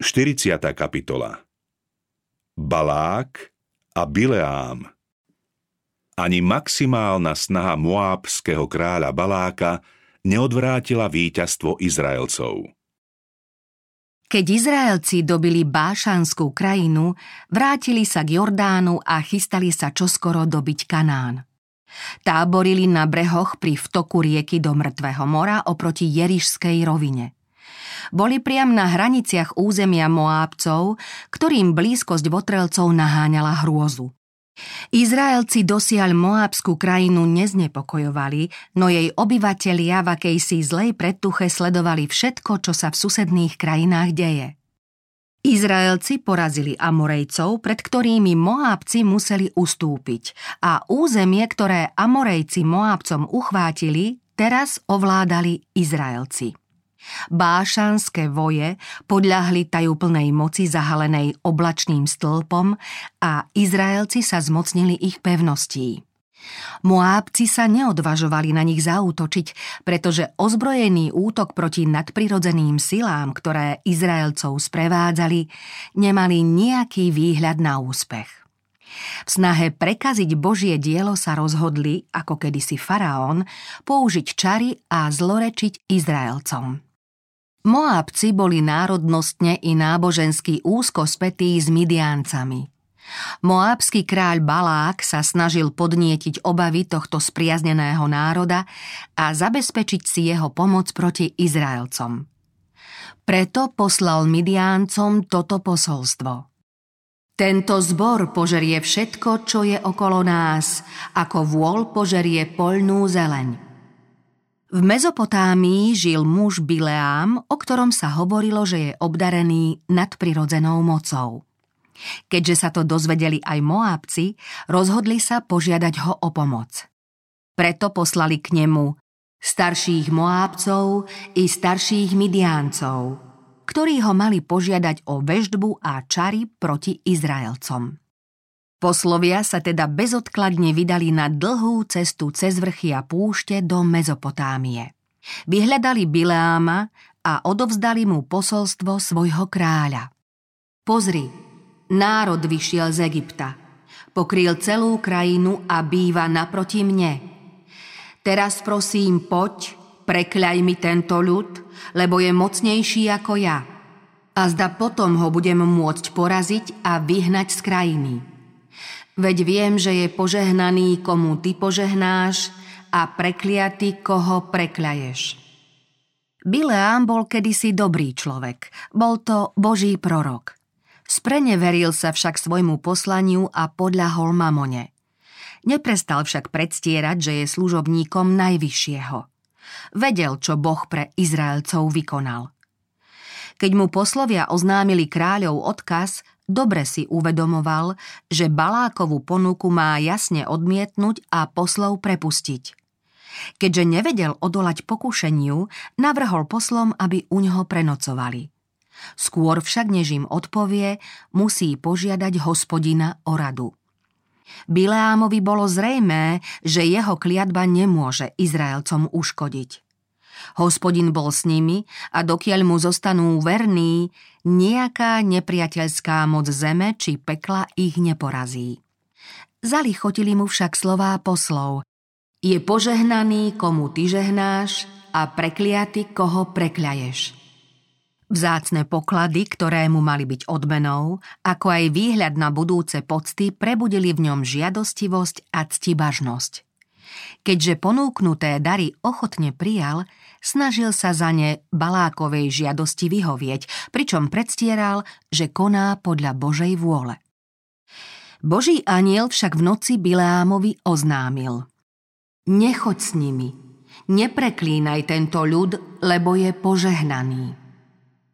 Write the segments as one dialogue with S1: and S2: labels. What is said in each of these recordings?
S1: 40. kapitola Balák a Bileám Ani maximálna snaha moábského kráľa Baláka neodvrátila víťazstvo Izraelcov.
S2: Keď Izraelci dobili Bášanskú krajinu, vrátili sa k Jordánu a chystali sa čoskoro dobiť Kanán. Táborili na brehoch pri vtoku rieky do Mŕtvého mora oproti Jerišskej rovine – boli priam na hraniciach územia Moábcov, ktorým blízkosť votrelcov naháňala hrôzu. Izraelci dosiaľ Moábskú krajinu neznepokojovali, no jej obyvatelia v akejsi zlej predtuche sledovali všetko, čo sa v susedných krajinách deje. Izraelci porazili Amorejcov, pred ktorými Moábci museli ustúpiť a územie, ktoré Amorejci Moábcom uchvátili, teraz ovládali Izraelci. Bášanské voje podľahli tajúplnej moci zahalenej oblačným stĺpom a Izraelci sa zmocnili ich pevností. Moábci sa neodvažovali na nich zautočiť, pretože ozbrojený útok proti nadprirodzeným silám, ktoré Izraelcov sprevádzali, nemali nejaký výhľad na úspech. V snahe prekaziť Božie dielo sa rozhodli, ako kedysi faraón, použiť čary a zlorečiť Izraelcom. Moábci boli národnostne i nábožensky úzko spätí s Midiáncami. Moábsky kráľ Balák sa snažil podnietiť obavy tohto spriazneného národa a zabezpečiť si jeho pomoc proti Izraelcom. Preto poslal Midiáncom toto posolstvo. Tento zbor požerie všetko, čo je okolo nás, ako vôľ požerie poľnú zeleň. V Mezopotámii žil muž Bileám, o ktorom sa hovorilo, že je obdarený nadprirodzenou mocou. Keďže sa to dozvedeli aj Moábci, rozhodli sa požiadať ho o pomoc. Preto poslali k nemu starších Moábcov i starších Midiáncov, ktorí ho mali požiadať o veždbu a čary proti Izraelcom. Poslovia sa teda bezodkladne vydali na dlhú cestu cez vrchy a púšte do Mezopotámie. Vyhľadali Bileáma a odovzdali mu posolstvo svojho kráľa. Pozri, národ vyšiel z Egypta. Pokryl celú krajinu a býva naproti mne. Teraz prosím, poď, prekľaj mi tento ľud, lebo je mocnejší ako ja. A zda potom ho budem môcť poraziť a vyhnať z krajiny. Veď viem, že je požehnaný, komu ty požehnáš a prekliaty, koho prekľaješ. Bileám bol kedysi dobrý človek. Bol to Boží prorok. Spreneveril sa však svojmu poslaniu a podľahol mamone. Neprestal však predstierať, že je služobníkom Najvyššieho. Vedel, čo Boh pre Izraelcov vykonal. Keď mu poslovia oznámili kráľov odkaz, dobre si uvedomoval, že Balákovú ponuku má jasne odmietnúť a poslov prepustiť. Keďže nevedel odolať pokušeniu, navrhol poslom, aby u ňoho prenocovali. Skôr však, než im odpovie, musí požiadať hospodina o radu. Bileámovi bolo zrejmé, že jeho kliatba nemôže Izraelcom uškodiť. Hospodin bol s nimi a dokiaľ mu zostanú verní, nejaká nepriateľská moc zeme či pekla ich neporazí. Zalichotili mu však slová poslov. Je požehnaný, komu ty žehnáš a prekliaty, koho prekľaješ. Vzácne poklady, ktoré mu mali byť odmenou, ako aj výhľad na budúce pocty, prebudili v ňom žiadostivosť a ctibažnosť. Keďže ponúknuté dary ochotne prijal, snažil sa za ne Balákovej žiadosti vyhovieť, pričom predstieral, že koná podľa Božej vôle. Boží aniel však v noci Bileámovi oznámil. Nechoď s nimi, nepreklínaj tento ľud, lebo je požehnaný.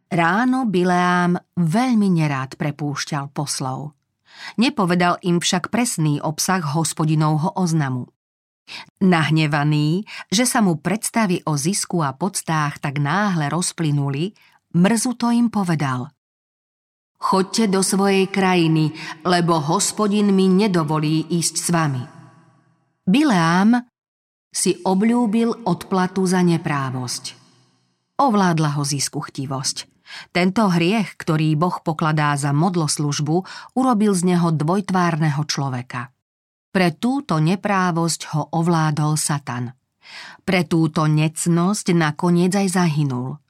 S2: Ráno Bileám veľmi nerád prepúšťal poslov. Nepovedal im však presný obsah hospodinovho oznamu. Nahnevaný, že sa mu predstavy o zisku a podstách tak náhle rozplynuli, mrzuto im povedal. Chodte do svojej krajiny, lebo hospodin mi nedovolí ísť s vami. Bileám si obľúbil odplatu za neprávosť. Ovládla ho zisku chtivosť. Tento hriech, ktorý Boh pokladá za modloslužbu, urobil z neho dvojtvárneho človeka. Pre túto neprávosť ho ovládol Satan. Pre túto necnosť nakoniec aj zahynul.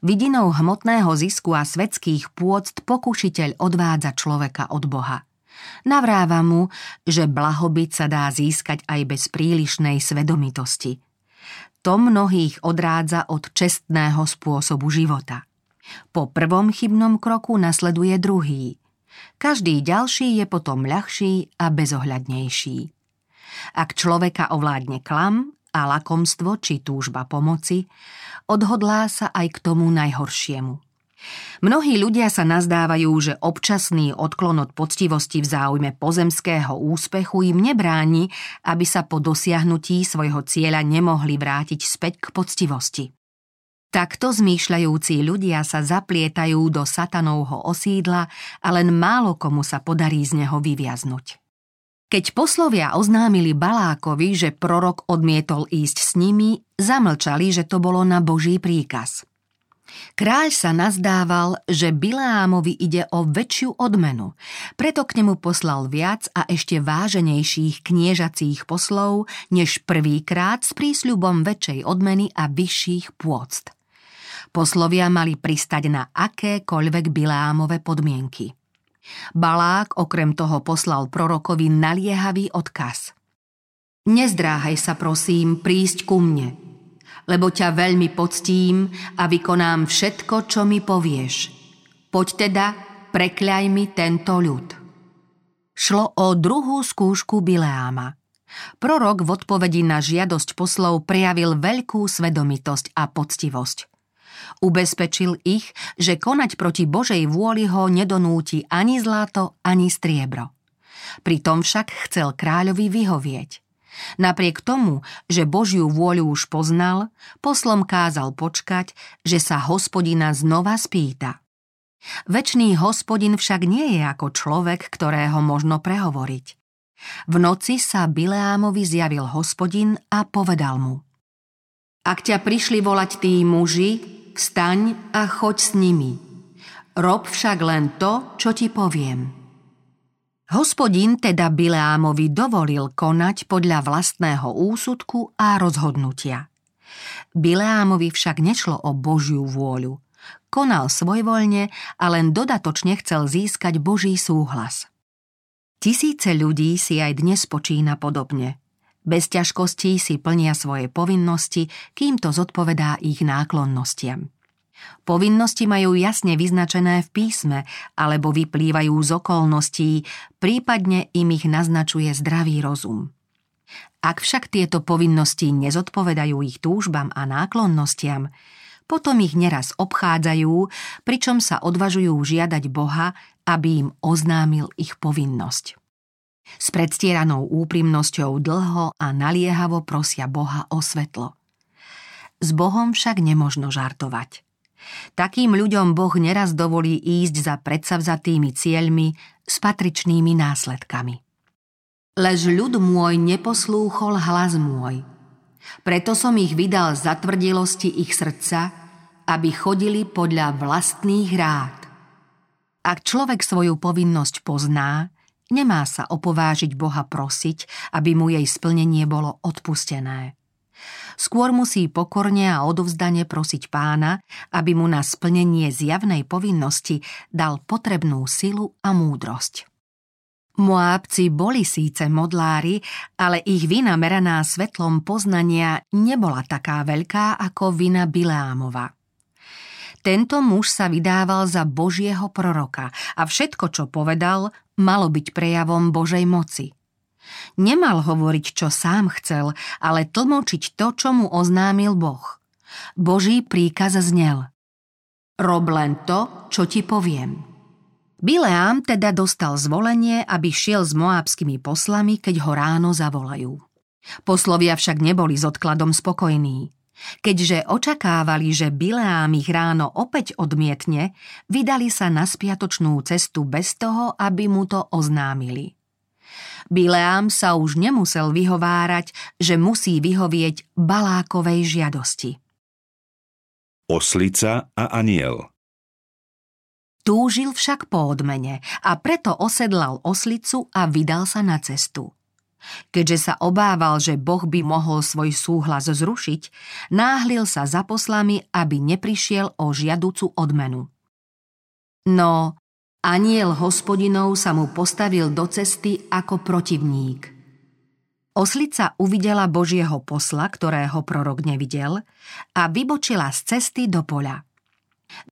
S2: Vidinou hmotného zisku a svetských pôct pokušiteľ odvádza človeka od Boha. Navráva mu, že blahobyt sa dá získať aj bez prílišnej svedomitosti. To mnohých odrádza od čestného spôsobu života. Po prvom chybnom kroku nasleduje druhý. Každý ďalší je potom ľahší a bezohľadnejší. Ak človeka ovládne klam a lakomstvo či túžba pomoci, odhodlá sa aj k tomu najhoršiemu. Mnohí ľudia sa nazdávajú, že občasný odklon od poctivosti v záujme pozemského úspechu im nebráni, aby sa po dosiahnutí svojho cieľa nemohli vrátiť späť k poctivosti. Takto zmýšľajúci ľudia sa zaplietajú do satanovho osídla a len málo komu sa podarí z neho vyviaznuť. Keď poslovia oznámili Balákovi, že prorok odmietol ísť s nimi, zamlčali, že to bolo na Boží príkaz. Kráľ sa nazdával, že Bileámovi ide o väčšiu odmenu, preto k nemu poslal viac a ešte váženejších kniežacích poslov, než prvýkrát s prísľubom väčšej odmeny a vyšších pôct. Poslovia mali pristať na akékoľvek Bileámove podmienky. Balák okrem toho poslal prorokovi naliehavý odkaz. Nezdráhaj sa prosím prísť ku mne, lebo ťa veľmi poctím a vykonám všetko, čo mi povieš. Poď teda, prekľaj mi tento ľud. Šlo o druhú skúšku Bileáma. Prorok v odpovedi na žiadosť poslov prejavil veľkú svedomitosť a poctivosť. Ubezpečil ich, že konať proti Božej vôli ho nedonúti ani zlato, ani striebro. Pritom však chcel kráľovi vyhovieť. Napriek tomu, že Božiu vôľu už poznal, poslom kázal počkať, že sa hospodina znova spýta. Večný hospodin však nie je ako človek, ktorého možno prehovoriť. V noci sa Bileámovi zjavil hospodin a povedal mu Ak ťa prišli volať tí muži, Vstaň a choď s nimi. Rob však len to, čo ti poviem. Hospodin teda Bileámovi dovolil konať podľa vlastného úsudku a rozhodnutia. Bileámovi však nešlo o Božiu vôľu. Konal svojvoľne a len dodatočne chcel získať Boží súhlas. Tisíce ľudí si aj dnes počína podobne. Bez ťažkostí si plnia svoje povinnosti, kým to zodpovedá ich náklonnostiam. Povinnosti majú jasne vyznačené v písme alebo vyplývajú z okolností, prípadne im ich naznačuje zdravý rozum. Ak však tieto povinnosti nezodpovedajú ich túžbam a náklonnostiam, potom ich neraz obchádzajú, pričom sa odvažujú žiadať Boha, aby im oznámil ich povinnosť. S predstieranou úprimnosťou dlho a naliehavo prosia Boha o svetlo. S Bohom však nemožno žartovať. Takým ľuďom Boh neraz dovolí ísť za predsavzatými cieľmi s patričnými následkami. Lež ľud môj neposlúchol hlas môj. Preto som ich vydal zatvrdilosti ich srdca, aby chodili podľa vlastných rád. Ak človek svoju povinnosť pozná, Nemá sa opovážiť Boha prosiť, aby mu jej splnenie bolo odpustené. Skôr musí pokorne a odovzdane prosiť pána, aby mu na splnenie zjavnej povinnosti dal potrebnú silu a múdrosť. Moábci boli síce modlári, ale ich vina meraná svetlom poznania nebola taká veľká ako vina Bileámova. Tento muž sa vydával za Božieho proroka a všetko, čo povedal, malo byť prejavom Božej moci. Nemal hovoriť, čo sám chcel, ale tlmočiť to, čo mu oznámil Boh. Boží príkaz znel. Rob len to, čo ti poviem. Bileám teda dostal zvolenie, aby šiel s moábskými poslami, keď ho ráno zavolajú. Poslovia však neboli s odkladom spokojní. Keďže očakávali, že Bileám ich ráno opäť odmietne, vydali sa na spiatočnú cestu bez toho, aby mu to oznámili. Bileám sa už nemusel vyhovárať, že musí vyhovieť Balákovej žiadosti.
S1: Oslica a aniel
S2: Túžil však po odmene a preto osedlal oslicu a vydal sa na cestu. Keďže sa obával, že Boh by mohol svoj súhlas zrušiť, náhlil sa za poslami, aby neprišiel o žiaducu odmenu. No, aniel hospodinov sa mu postavil do cesty ako protivník. Oslica uvidela Božieho posla, ktorého prorok nevidel, a vybočila z cesty do poľa.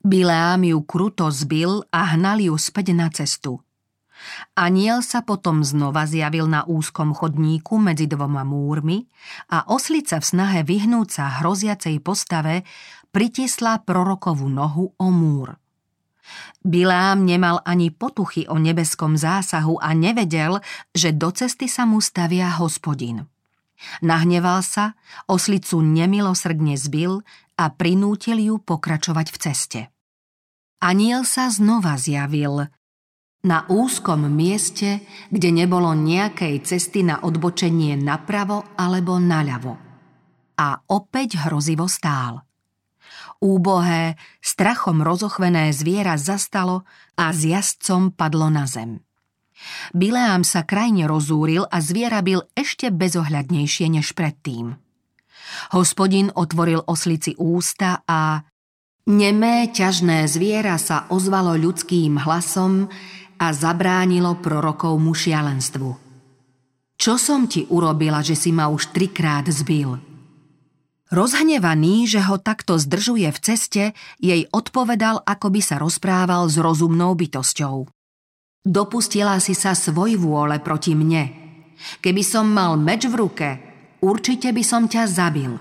S2: Bileám ju kruto zbil a hnal ju späť na cestu – Aniel sa potom znova zjavil na úzkom chodníku medzi dvoma múrmi a oslica v snahe vyhnúť sa hroziacej postave pritisla prorokovú nohu o múr. Bilám nemal ani potuchy o nebeskom zásahu a nevedel, že do cesty sa mu stavia hospodin. Nahneval sa, oslicu nemilosrdne zbil a prinútil ju pokračovať v ceste. Aniel sa znova zjavil, na úzkom mieste, kde nebolo nejakej cesty na odbočenie napravo alebo naľavo. A opäť hrozivo stál. Úbohé, strachom rozochvené zviera zastalo a s jazdcom padlo na zem. Bileám sa krajne rozúril a zviera byl ešte bezohľadnejšie než predtým. Hospodin otvoril oslici ústa a Nemé ťažné zviera sa ozvalo ľudským hlasom, a zabránilo prorokovmu šialenstvu. Čo som ti urobila, že si ma už trikrát zbil? Rozhnevaný, že ho takto zdržuje v ceste, jej odpovedal, ako by sa rozprával s rozumnou bytosťou. Dopustila si sa svoj vôle proti mne. Keby som mal meč v ruke, určite by som ťa zabil.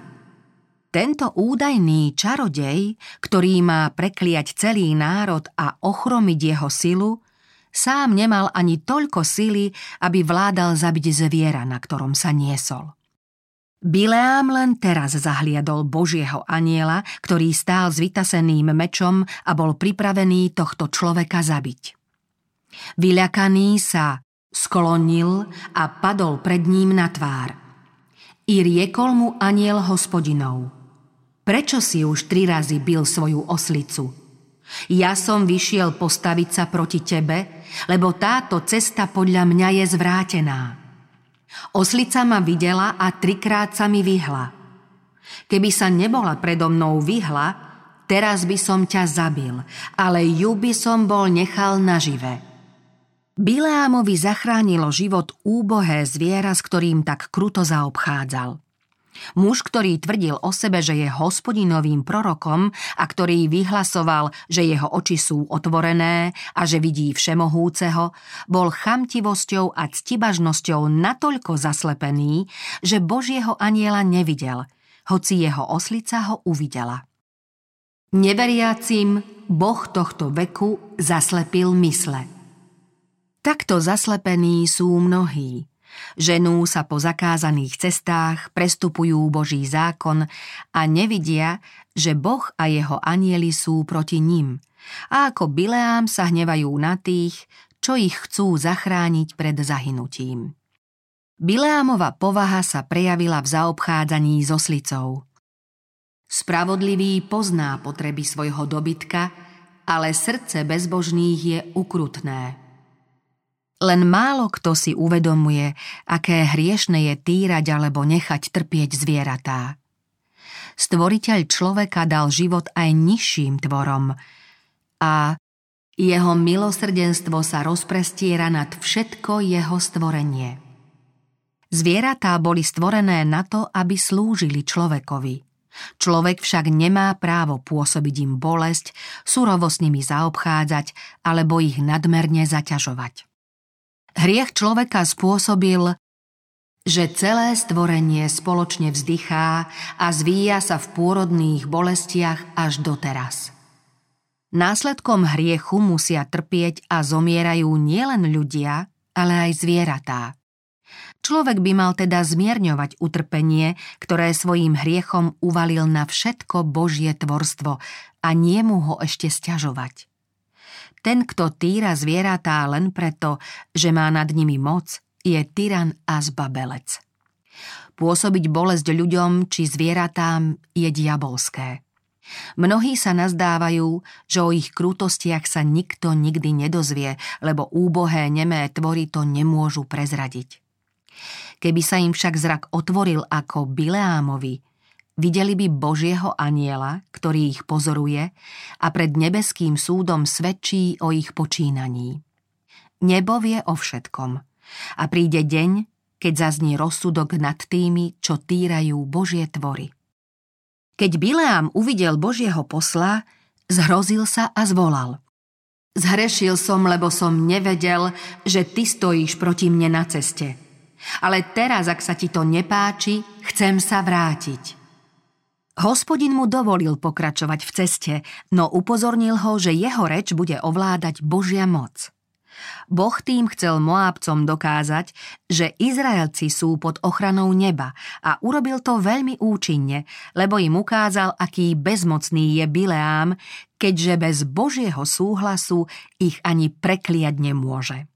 S2: Tento údajný čarodej, ktorý má prekliať celý národ a ochromiť jeho silu, Sám nemal ani toľko sily, aby vládal zabiť zviera, na ktorom sa niesol. Bileám len teraz zahliadol Božieho aniela, ktorý stál s vytaseným mečom a bol pripravený tohto človeka zabiť. Vyľakaný sa sklonil a padol pred ním na tvár. I riekol mu aniel hospodinov. Prečo si už tri razy bil svoju oslicu? Ja som vyšiel postaviť sa proti tebe, lebo táto cesta podľa mňa je zvrátená. Oslica ma videla a trikrát sa mi vyhla. Keby sa nebola predo mnou vyhla, teraz by som ťa zabil, ale ju by som bol nechal nažive. Bileámovi zachránilo život úbohé zviera, s ktorým tak kruto zaobchádzal. Muž, ktorý tvrdil o sebe, že je hospodinovým prorokom a ktorý vyhlasoval, že jeho oči sú otvorené a že vidí všemohúceho, bol chamtivosťou a ctibažnosťou natoľko zaslepený, že Božieho aniela nevidel, hoci jeho oslica ho uvidela. Neveriacim Boh tohto veku zaslepil mysle. Takto zaslepení sú mnohí, Ženú sa po zakázaných cestách, prestupujú Boží zákon a nevidia, že Boh a jeho anieli sú proti ním. A ako Bileám sa hnevajú na tých, čo ich chcú zachrániť pred zahynutím. Bileámova povaha sa prejavila v zaobchádzaní so slicou. Spravodlivý pozná potreby svojho dobytka, ale srdce bezbožných je ukrutné. Len málo kto si uvedomuje, aké hriešne je týrať alebo nechať trpieť zvieratá. Stvoriteľ človeka dal život aj nižším tvorom a jeho milosrdenstvo sa rozprestiera nad všetko jeho stvorenie. Zvieratá boli stvorené na to, aby slúžili človekovi. Človek však nemá právo pôsobiť im bolesť, surovo s nimi zaobchádzať alebo ich nadmerne zaťažovať. Hriech človeka spôsobil, že celé stvorenie spoločne vzdychá a zvíja sa v pôrodných bolestiach až doteraz. Následkom hriechu musia trpieť a zomierajú nielen ľudia, ale aj zvieratá. Človek by mal teda zmierňovať utrpenie, ktoré svojim hriechom uvalil na všetko Božie tvorstvo a nie mu ho ešte stiažovať. Ten, kto týra zvieratá len preto, že má nad nimi moc, je tyran a zbabelec. Pôsobiť bolesť ľuďom či zvieratám je diabolské. Mnohí sa nazdávajú, že o ich krutostiach sa nikto nikdy nedozvie, lebo úbohé nemé tvory to nemôžu prezradiť. Keby sa im však zrak otvoril ako Bileámovi, videli by Božieho aniela, ktorý ich pozoruje a pred nebeským súdom svedčí o ich počínaní. Nebo vie o všetkom a príde deň, keď zaznie rozsudok nad tými, čo týrajú Božie tvory. Keď Bileám uvidel Božieho posla, zhrozil sa a zvolal. Zhrešil som, lebo som nevedel, že ty stojíš proti mne na ceste. Ale teraz, ak sa ti to nepáči, chcem sa vrátiť. Hospodin mu dovolil pokračovať v ceste, no upozornil ho, že jeho reč bude ovládať Božia moc. Boh tým chcel Moábcom dokázať, že Izraelci sú pod ochranou neba a urobil to veľmi účinne, lebo im ukázal, aký bezmocný je Bileám, keďže bez Božieho súhlasu ich ani prekliať nemôže.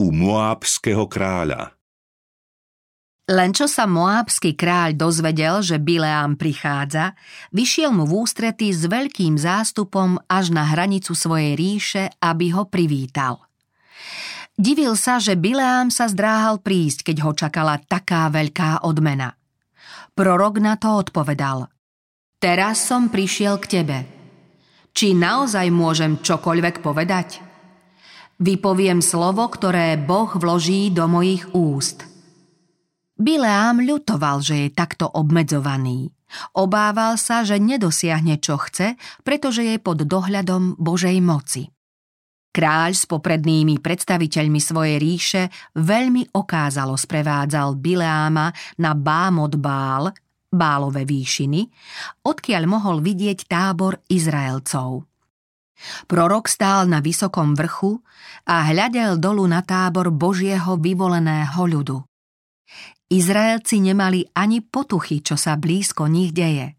S1: U Moábského kráľa
S2: len čo sa moábsky kráľ dozvedel, že Bileám prichádza, vyšiel mu v ústrety s veľkým zástupom až na hranicu svojej ríše, aby ho privítal. Divil sa, že Bileám sa zdráhal prísť, keď ho čakala taká veľká odmena. Prorok na to odpovedal. Teraz som prišiel k tebe. Či naozaj môžem čokoľvek povedať? Vypoviem slovo, ktoré Boh vloží do mojich úst – Bileám ľutoval, že je takto obmedzovaný. Obával sa, že nedosiahne čo chce, pretože je pod dohľadom Božej moci. Kráľ s poprednými predstaviteľmi svojej ríše veľmi okázalo sprevádzal Bileáma na Bámod Bál, Bálové výšiny, odkiaľ mohol vidieť tábor Izraelcov. Prorok stál na vysokom vrchu a hľadel dolu na tábor Božieho vyvoleného ľudu. Izraelci nemali ani potuchy, čo sa blízko nich deje.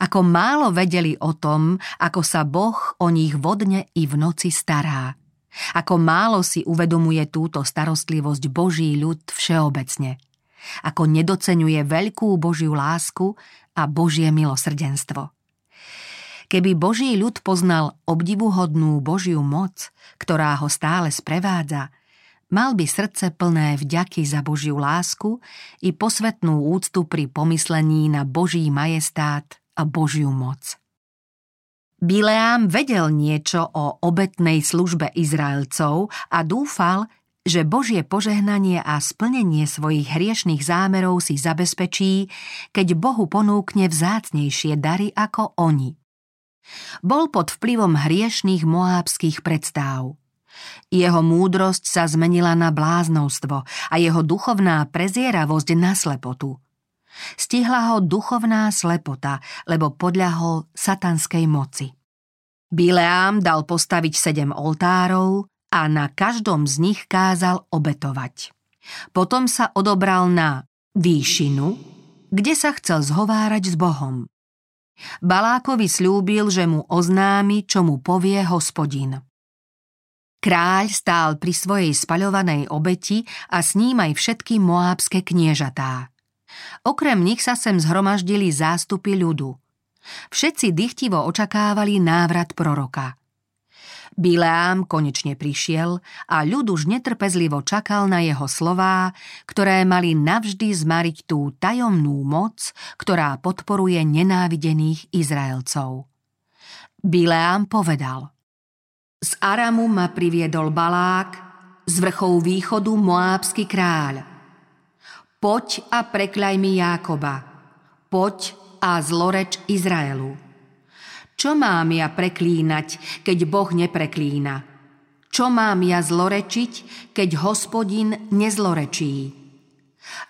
S2: Ako málo vedeli o tom, ako sa Boh o nich vodne i v noci stará. Ako málo si uvedomuje túto starostlivosť Boží ľud všeobecne. Ako nedocenuje veľkú Božiu lásku a Božie milosrdenstvo. Keby Boží ľud poznal obdivuhodnú Božiu moc, ktorá ho stále sprevádza, Mal by srdce plné vďaky za Božiu lásku i posvetnú úctu pri pomyslení na Boží majestát a Božiu moc. Bileám vedel niečo o obetnej službe Izraelcov a dúfal, že Božie požehnanie a splnenie svojich hriešných zámerov si zabezpečí, keď Bohu ponúkne vzácnejšie dary ako oni. Bol pod vplyvom hriešných moábských predstáv – jeho múdrosť sa zmenila na bláznostvo a jeho duchovná prezieravosť na slepotu. Stihla ho duchovná slepota, lebo podľahol satanskej moci. Bileám dal postaviť sedem oltárov a na každom z nich kázal obetovať. Potom sa odobral na výšinu, kde sa chcel zhovárať s Bohom. Balákovi slúbil, že mu oznámi, čo mu povie hospodin. Kráľ stál pri svojej spaľovanej obeti a s ním aj všetky moábske kniežatá. Okrem nich sa sem zhromaždili zástupy ľudu. Všetci dychtivo očakávali návrat proroka. Bileám konečne prišiel a ľud už netrpezlivo čakal na jeho slová, ktoré mali navždy zmariť tú tajomnú moc, ktorá podporuje nenávidených Izraelcov. Bileám povedal – z Aramu ma priviedol Balák, z vrchov východu Moábsky kráľ. Poď a prekľaj mi Jákoba, poď a zloreč Izraelu. Čo mám ja preklínať, keď Boh nepreklína? Čo mám ja zlorečiť, keď hospodin nezlorečí?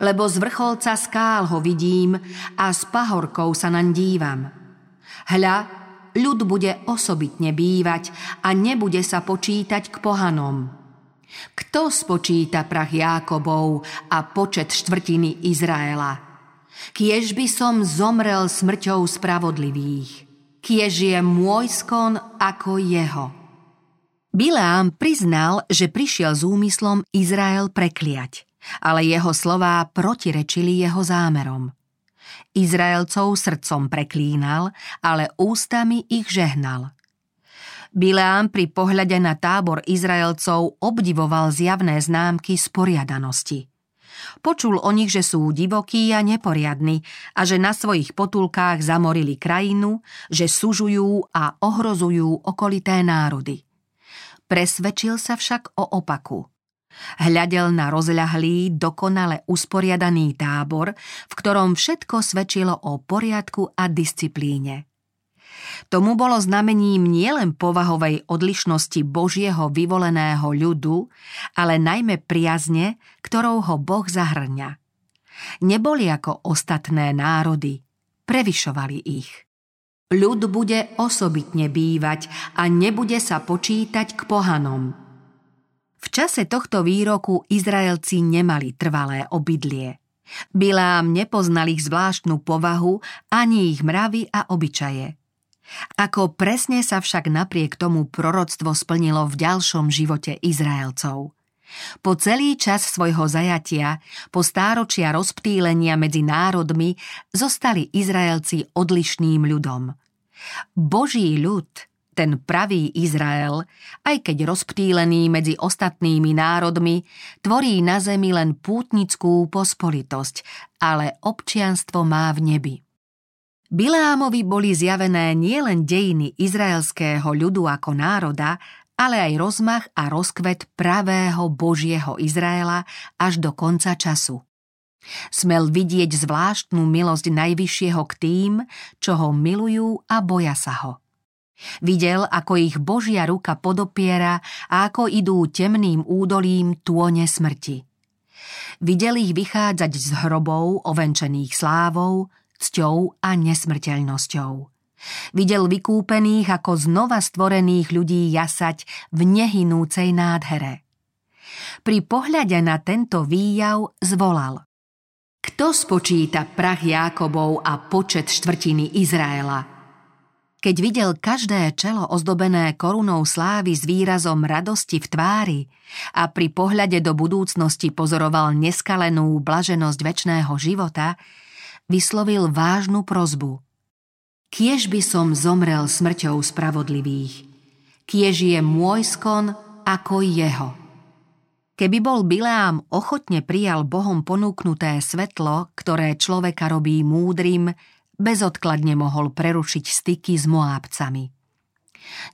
S2: Lebo z vrcholca skál ho vidím a s pahorkou sa naň dívam. Hľa, ľud bude osobitne bývať a nebude sa počítať k pohanom. Kto spočíta prach Jákobov a počet štvrtiny Izraela? Kiež by som zomrel smrťou spravodlivých. Kiež je môj skon ako jeho. Bileám priznal, že prišiel s úmyslom Izrael prekliať, ale jeho slová protirečili jeho zámerom. Izraelcov srdcom preklínal, ale ústami ich žehnal. Bileám pri pohľade na tábor Izraelcov obdivoval zjavné známky sporiadanosti. Počul o nich, že sú divokí a neporiadni a že na svojich potulkách zamorili krajinu, že sužujú a ohrozujú okolité národy. Presvedčil sa však o opaku. Hľadel na rozľahlý, dokonale usporiadaný tábor, v ktorom všetko svedčilo o poriadku a disciplíne. Tomu bolo znamením nielen povahovej odlišnosti Božieho vyvoleného ľudu, ale najmä priazne, ktorou ho Boh zahrňa. Neboli ako ostatné národy, prevyšovali ich. Ľud bude osobitne bývať a nebude sa počítať k pohanom. V čase tohto výroku Izraelci nemali trvalé obydlie. Bilám nepoznal ich zvláštnu povahu ani ich mravy a obyčaje. Ako presne sa však napriek tomu proroctvo splnilo v ďalšom živote Izraelcov. Po celý čas svojho zajatia, po stáročia rozptýlenia medzi národmi, zostali Izraelci odlišným ľudom. Boží ľud, ten pravý Izrael, aj keď rozptýlený medzi ostatnými národmi, tvorí na zemi len pútnickú pospolitosť, ale občianstvo má v nebi. Bileámovi boli zjavené nielen dejiny izraelského ľudu ako národa, ale aj rozmach a rozkvet pravého Božieho Izraela až do konca času. Smel vidieť zvláštnu milosť Najvyššieho k tým, čo ho milujú a boja sa ho. Videl, ako ich Božia ruka podopiera a ako idú temným údolím tône smrti. Videl ich vychádzať z hrobov ovenčených slávou, cťou a nesmrteľnosťou. Videl vykúpených ako znova stvorených ľudí jasať v nehynúcej nádhere. Pri pohľade na tento výjav zvolal. Kto spočíta prach Jákobov a počet štvrtiny Izraela? Keď videl každé čelo ozdobené korunou slávy s výrazom radosti v tvári a pri pohľade do budúcnosti pozoroval neskalenú blaženosť väčšného života, vyslovil vážnu prozbu. Kiež by som zomrel smrťou spravodlivých, kiež je môj skon ako jeho. Keby bol Bileám ochotne prijal Bohom ponúknuté svetlo, ktoré človeka robí múdrym, bezodkladne mohol prerušiť styky s Moábcami.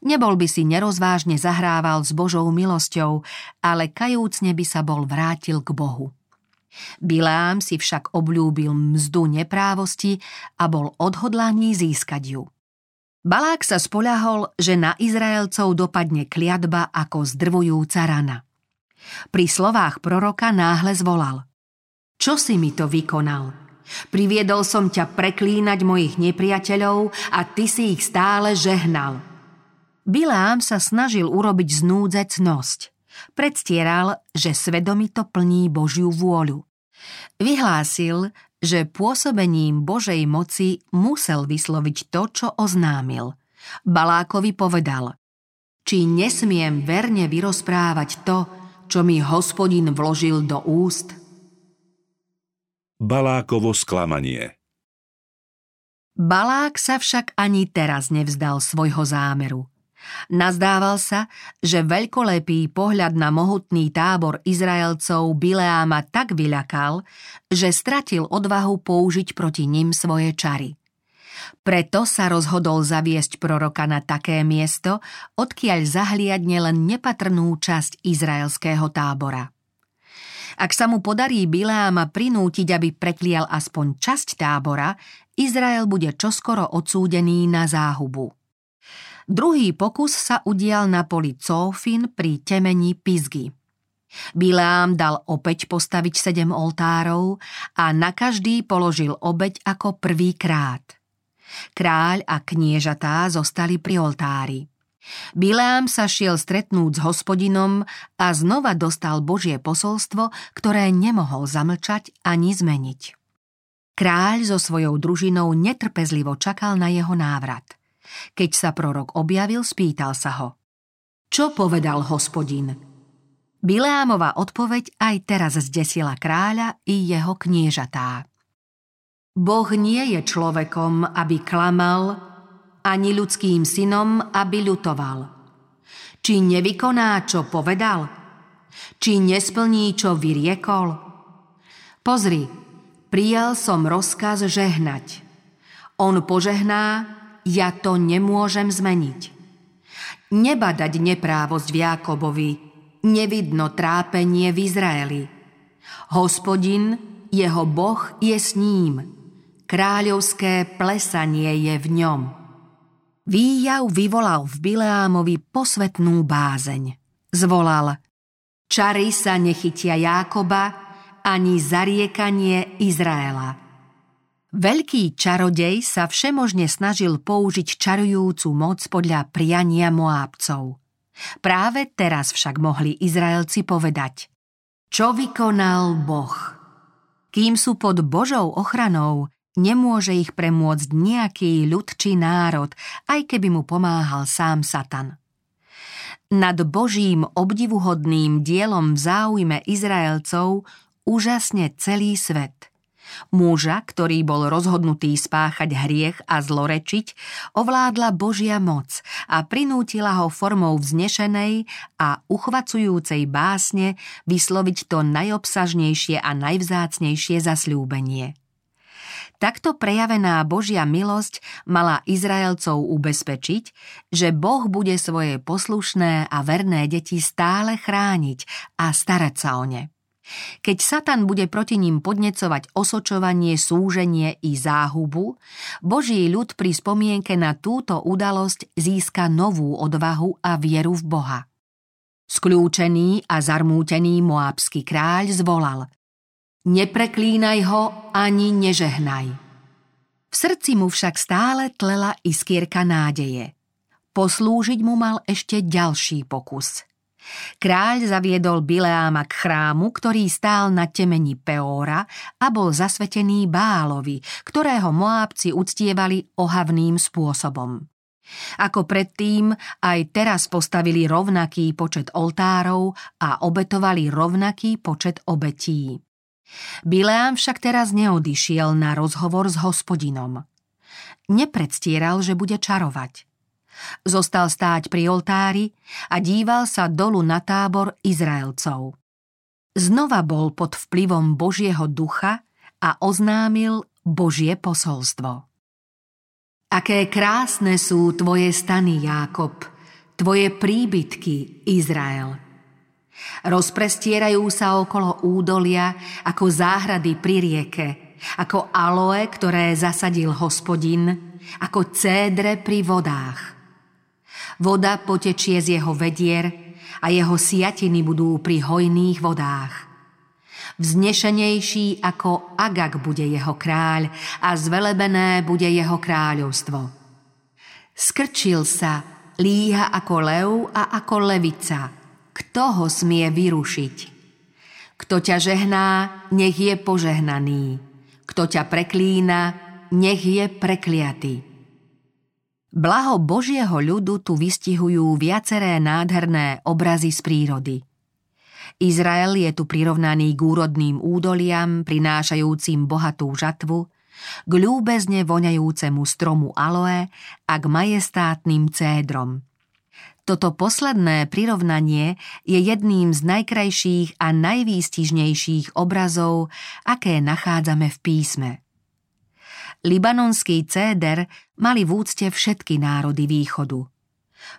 S2: Nebol by si nerozvážne zahrával s Božou milosťou, ale kajúcne by sa bol vrátil k Bohu. Bilám si však obľúbil mzdu neprávosti a bol odhodlaný získať ju. Balák sa spoľahol, že na Izraelcov dopadne kliatba ako zdrvujúca rana. Pri slovách proroka náhle zvolal. Čo si mi to vykonal? Priviedol som ťa preklínať mojich nepriateľov a ty si ich stále žehnal. Bilám sa snažil urobiť znúdzec cnosť. Predstieral, že svedomito plní Božiu vôľu. Vyhlásil, že pôsobením Božej moci musel vysloviť to, čo oznámil. Balákovi povedal Či nesmiem verne vyrozprávať to, čo mi hospodin vložil do úst?
S1: Balákovo sklamanie
S2: Balák sa však ani teraz nevzdal svojho zámeru. Nazdával sa, že veľkolepý pohľad na mohutný tábor Izraelcov Bileáma tak vyľakal, že stratil odvahu použiť proti nim svoje čary. Preto sa rozhodol zaviesť proroka na také miesto, odkiaľ zahliadne len nepatrnú časť izraelského tábora. Ak sa mu podarí Bileáma prinútiť, aby preklial aspoň časť tábora, Izrael bude čoskoro odsúdený na záhubu. Druhý pokus sa udial na poli Cófin pri temení Pizgy. Bileám dal opäť postaviť sedem oltárov a na každý položil obeď ako prvý krát. Kráľ a kniežatá zostali pri oltári. Bileám sa šiel stretnúť s hospodinom a znova dostal Božie posolstvo, ktoré nemohol zamlčať ani zmeniť. Kráľ so svojou družinou netrpezlivo čakal na jeho návrat – keď sa prorok objavil, spýtal sa ho. Čo povedal hospodin? Bileámová odpoveď aj teraz zdesila kráľa i jeho kniežatá. Boh nie je človekom, aby klamal, ani ľudským synom, aby ľutoval. Či nevykoná, čo povedal? Či nesplní, čo vyriekol? Pozri, prijal som rozkaz žehnať. On požehná, ja to nemôžem zmeniť. Nebadať neprávosť v Jákobovi, nevidno trápenie v Izraeli. Hospodin, jeho Boh je s ním kráľovské plesanie je v ňom. Výjav vyvolal v Bileámovi posvetnú bázeň. Zvolal Čary sa nechytia Jákoba, ani zariekanie Izraela. Veľký čarodej sa všemožne snažil použiť čarujúcu moc podľa priania Moábcov. Práve teraz však mohli Izraelci povedať Čo vykonal Boh? Kým sú pod Božou ochranou, Nemôže ich premôcť nejaký ľud či národ, aj keby mu pomáhal sám Satan. Nad Božím obdivuhodným dielom v záujme Izraelcov úžasne celý svet. Muža, ktorý bol rozhodnutý spáchať hriech a zlorečiť, ovládla Božia moc a prinútila ho formou vznešenej a uchvacujúcej básne vysloviť to najobsažnejšie a najvzácnejšie zasľúbenie – Takto prejavená Božia milosť mala Izraelcov ubezpečiť, že Boh bude svoje poslušné a verné deti stále chrániť a starať sa o ne. Keď Satan bude proti ním podnecovať osočovanie, súženie i záhubu, Boží ľud pri spomienke na túto udalosť získa novú odvahu a vieru v Boha. Skľúčený a zarmútený moábsky kráľ zvolal – Nepreklínaj ho ani nežehnaj. V srdci mu však stále tlela iskierka nádeje. Poslúžiť mu mal ešte ďalší pokus. Kráľ zaviedol Bileáma k chrámu, ktorý stál na temeni Peóra a bol zasvetený Bálovi, ktorého Moábci uctievali ohavným spôsobom. Ako predtým, aj teraz postavili rovnaký počet oltárov a obetovali rovnaký počet obetí. Bileám však teraz neodišiel na rozhovor s hospodinom. Nepredstieral, že bude čarovať. Zostal stáť pri oltári a díval sa dolu na tábor Izraelcov. Znova bol pod vplyvom Božieho ducha a oznámil Božie posolstvo. Aké krásne sú tvoje stany, Jákob, tvoje príbytky, Izrael – Rozprestierajú sa okolo údolia ako záhrady pri rieke, ako aloe, ktoré zasadil hospodin, ako cédre pri vodách. Voda potečie z jeho vedier a jeho siatiny budú pri hojných vodách. Vznešenejší ako Agak bude jeho kráľ a zvelebené bude jeho kráľovstvo. Skrčil sa, líha ako lev a ako levica – kto ho smie vyrušiť? Kto ťa žehná, nech je požehnaný. Kto ťa preklína, nech je prekliatý. Blaho Božieho ľudu tu vystihujú viaceré nádherné obrazy z prírody. Izrael je tu prirovnaný k úrodným údoliam, prinášajúcim bohatú žatvu, k ľúbezne voňajúcemu stromu aloe a k majestátnym cédrom – toto posledné prirovnanie je jedným z najkrajších a najvýstižnejších obrazov, aké nachádzame v písme. Libanonský céder mali v úcte všetky národy východu.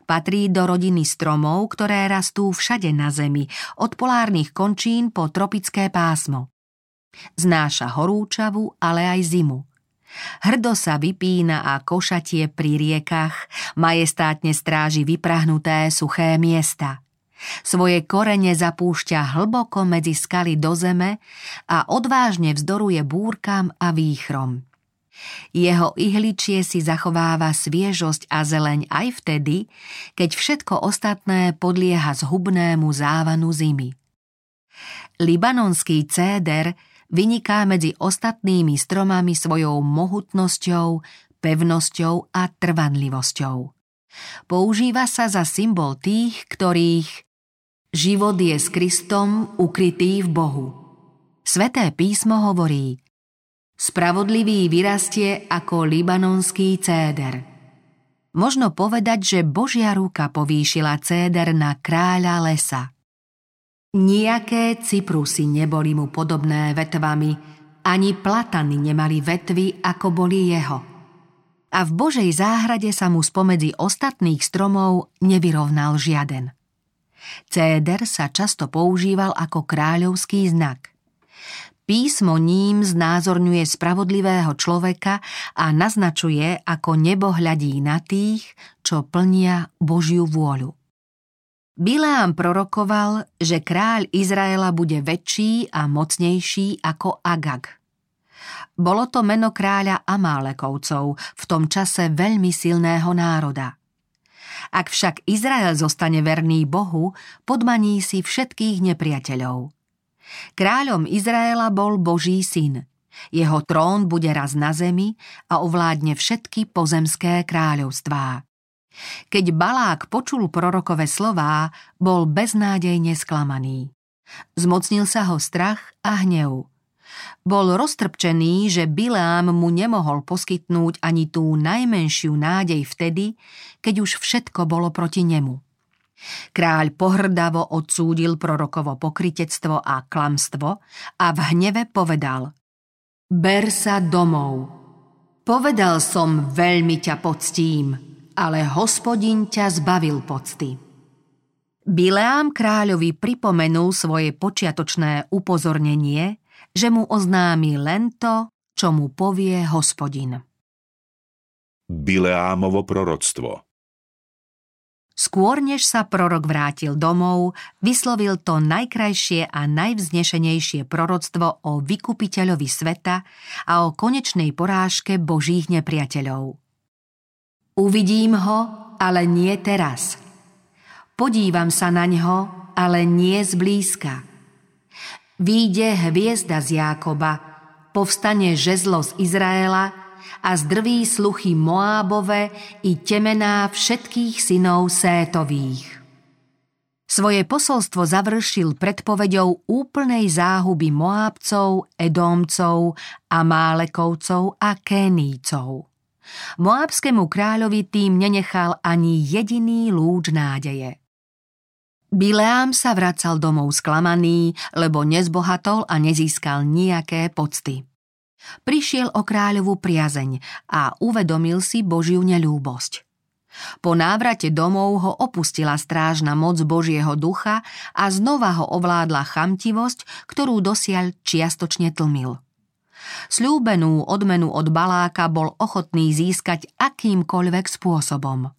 S2: Patrí do rodiny stromov, ktoré rastú všade na zemi, od polárnych končín po tropické pásmo. Znáša horúčavu, ale aj zimu – Hrdo sa vypína a košatie pri riekach, majestátne stráži vyprahnuté suché miesta. Svoje korene zapúšťa hlboko medzi skaly do zeme a odvážne vzdoruje búrkam a výchrom. Jeho ihličie si zachováva sviežosť a zeleň aj vtedy, keď všetko ostatné podlieha zhubnému závanu zimy. Libanonský céder vyniká medzi ostatnými stromami svojou mohutnosťou, pevnosťou a trvanlivosťou. Používa sa za symbol tých, ktorých život je s Kristom ukrytý v Bohu. Sveté písmo hovorí Spravodlivý vyrastie ako libanonský céder. Možno povedať, že Božia ruka povýšila céder na kráľa lesa. Nijaké cyprusy neboli mu podobné vetvami, ani platany nemali vetvy, ako boli jeho. A v Božej záhrade sa mu spomedzi ostatných stromov nevyrovnal žiaden. Céder sa často používal ako kráľovský znak. Písmo ním znázorňuje spravodlivého človeka a naznačuje, ako nebo hľadí na tých, čo plnia Božiu vôľu. Bileám prorokoval, že kráľ Izraela bude väčší a mocnejší ako Agag. Bolo to meno kráľa Amálekovcov, v tom čase veľmi silného národa. Ak však Izrael zostane verný Bohu, podmaní si všetkých nepriateľov – Kráľom Izraela bol Boží syn. Jeho trón bude raz na zemi a ovládne všetky pozemské kráľovstvá. Keď Balák počul prorokové slová, bol beznádejne sklamaný. Zmocnil sa ho strach a hnev. Bol roztrpčený, že Bileám mu nemohol poskytnúť ani tú najmenšiu nádej vtedy, keď už všetko bolo proti nemu. Kráľ pohrdavo odsúdil prorokovo pokritectvo a klamstvo a v hneve povedal Ber sa domov. Povedal som, veľmi ťa poctím, ale hospodin ťa zbavil pocty. Bileám kráľovi pripomenul svoje počiatočné upozornenie, že mu oznámi len to, čo mu povie hospodin.
S1: Bileámovo proroctvo
S2: Skôr než sa prorok vrátil domov, vyslovil to najkrajšie a najvznešenejšie proroctvo o vykupiteľovi sveta a o konečnej porážke božích nepriateľov. Uvidím ho, ale nie teraz. Podívam sa na ňo, ale nie zblízka. Výjde hviezda z Jákoba, povstane žezlo z Izraela a zdrví sluchy Moábove i temená všetkých synov Sétových. Svoje posolstvo završil predpovedou úplnej záhuby Moábcov, Edómcov, Amálekovcov a Kénícov. Moábskému kráľovi tým nenechal ani jediný lúč nádeje. Bileám sa vracal domov sklamaný, lebo nezbohatol a nezískal nejaké pocty. Prišiel o kráľovú priazeň a uvedomil si Božiu neľúbosť. Po návrate domov ho opustila strážna moc Božieho ducha a znova ho ovládla chamtivosť, ktorú dosiaľ čiastočne tlmil. Sľúbenú odmenu od Baláka bol ochotný získať akýmkoľvek spôsobom.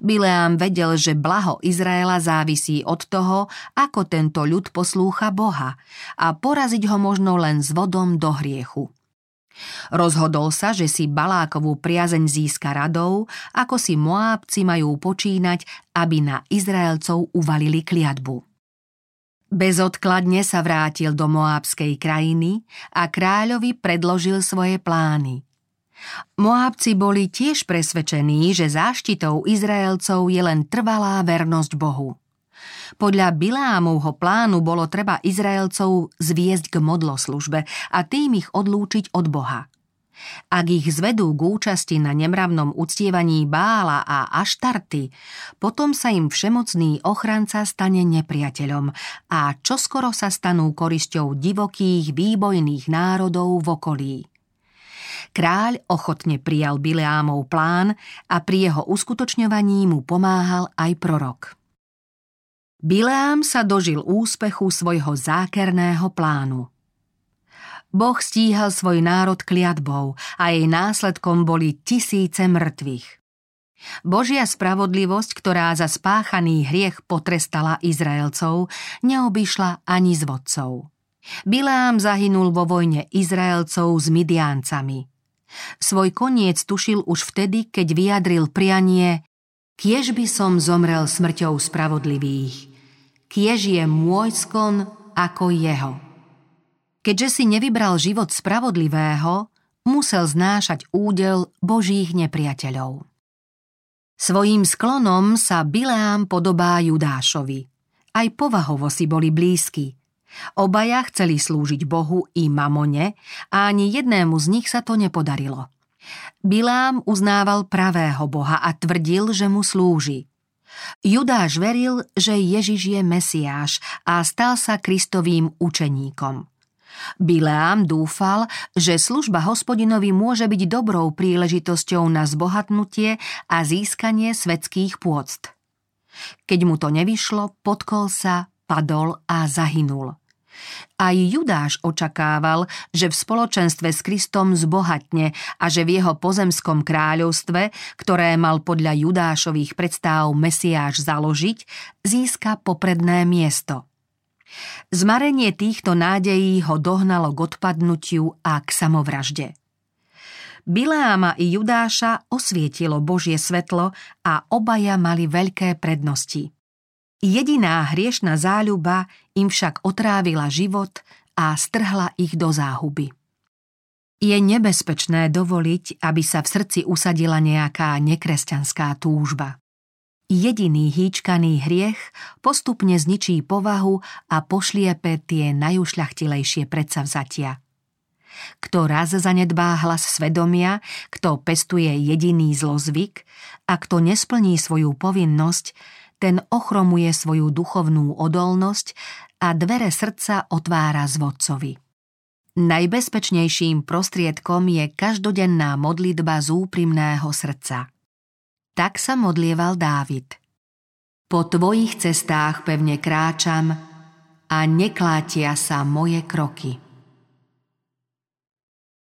S2: Bileám vedel, že blaho Izraela závisí od toho, ako tento ľud poslúcha Boha a poraziť ho možno len s vodom do hriechu. Rozhodol sa, že si Balákovú priazeň získa radou, ako si Moábci majú počínať, aby na Izraelcov uvalili kliatbu. Bezodkladne sa vrátil do Moábskej krajiny a kráľovi predložil svoje plány – Moábci boli tiež presvedčení, že záštitou Izraelcov je len trvalá vernosť Bohu. Podľa Bilámovho plánu bolo treba Izraelcov zviesť k modloslužbe a tým ich odlúčiť od Boha. Ak ich zvedú k účasti na nemravnom uctievaní Bála a Aštarty, potom sa im všemocný ochranca stane nepriateľom a čoskoro sa stanú korisťou divokých, výbojných národov v okolí. Kráľ ochotne prijal Bileámov plán a pri jeho uskutočňovaní mu pomáhal aj prorok. Bileám sa dožil úspechu svojho zákerného plánu. Boh stíhal svoj národ kliatbou a jej následkom boli tisíce mŕtvych. Božia spravodlivosť, ktorá za spáchaný hriech potrestala Izraelcov, neobyšla ani z vodcov. Bileám zahynul vo vojne Izraelcov s Midiáncami. Svoj koniec tušil už vtedy, keď vyjadril prianie Kiež by som zomrel smrťou spravodlivých, kiež je môj skon ako jeho. Keďže si nevybral život spravodlivého, musel znášať údel božích nepriateľov. Svojím sklonom sa Bileám podobá Judášovi. Aj povahovo si boli blízky. Obaja chceli slúžiť Bohu i mamone a ani jednému z nich sa to nepodarilo. Bilám uznával pravého Boha a tvrdil, že mu slúži. Judáš veril, že Ježiš je Mesiáš a stal sa Kristovým učeníkom. Bileám dúfal, že služba hospodinovi môže byť dobrou príležitosťou na zbohatnutie a získanie svetských pôct. Keď mu to nevyšlo, podkol sa, padol a zahynul. Aj Judáš očakával, že v spoločenstve s Kristom zbohatne a že v jeho pozemskom kráľovstve, ktoré mal podľa Judášových predstáv Mesiáš založiť, získa popredné miesto. Zmarenie týchto nádejí ho dohnalo k odpadnutiu a k samovražde. Bileáma i Judáša osvietilo Božie svetlo a obaja mali veľké prednosti. Jediná hriešna záľuba im však otrávila život a strhla ich do záhuby. Je nebezpečné dovoliť, aby sa v srdci usadila nejaká nekresťanská túžba. Jediný hýčkaný hriech postupne zničí povahu a pošliepe tie najušľachtilejšie predsavzatia. Kto raz zanedbá hlas svedomia, kto pestuje jediný zlozvyk a kto nesplní svoju povinnosť, ten ochromuje svoju duchovnú odolnosť a dvere srdca otvára zvodcovi. Najbezpečnejším prostriedkom je každodenná modlitba z úprimného srdca – tak sa modlieval Dávid. Po tvojich cestách pevne kráčam a neklátia sa moje kroky.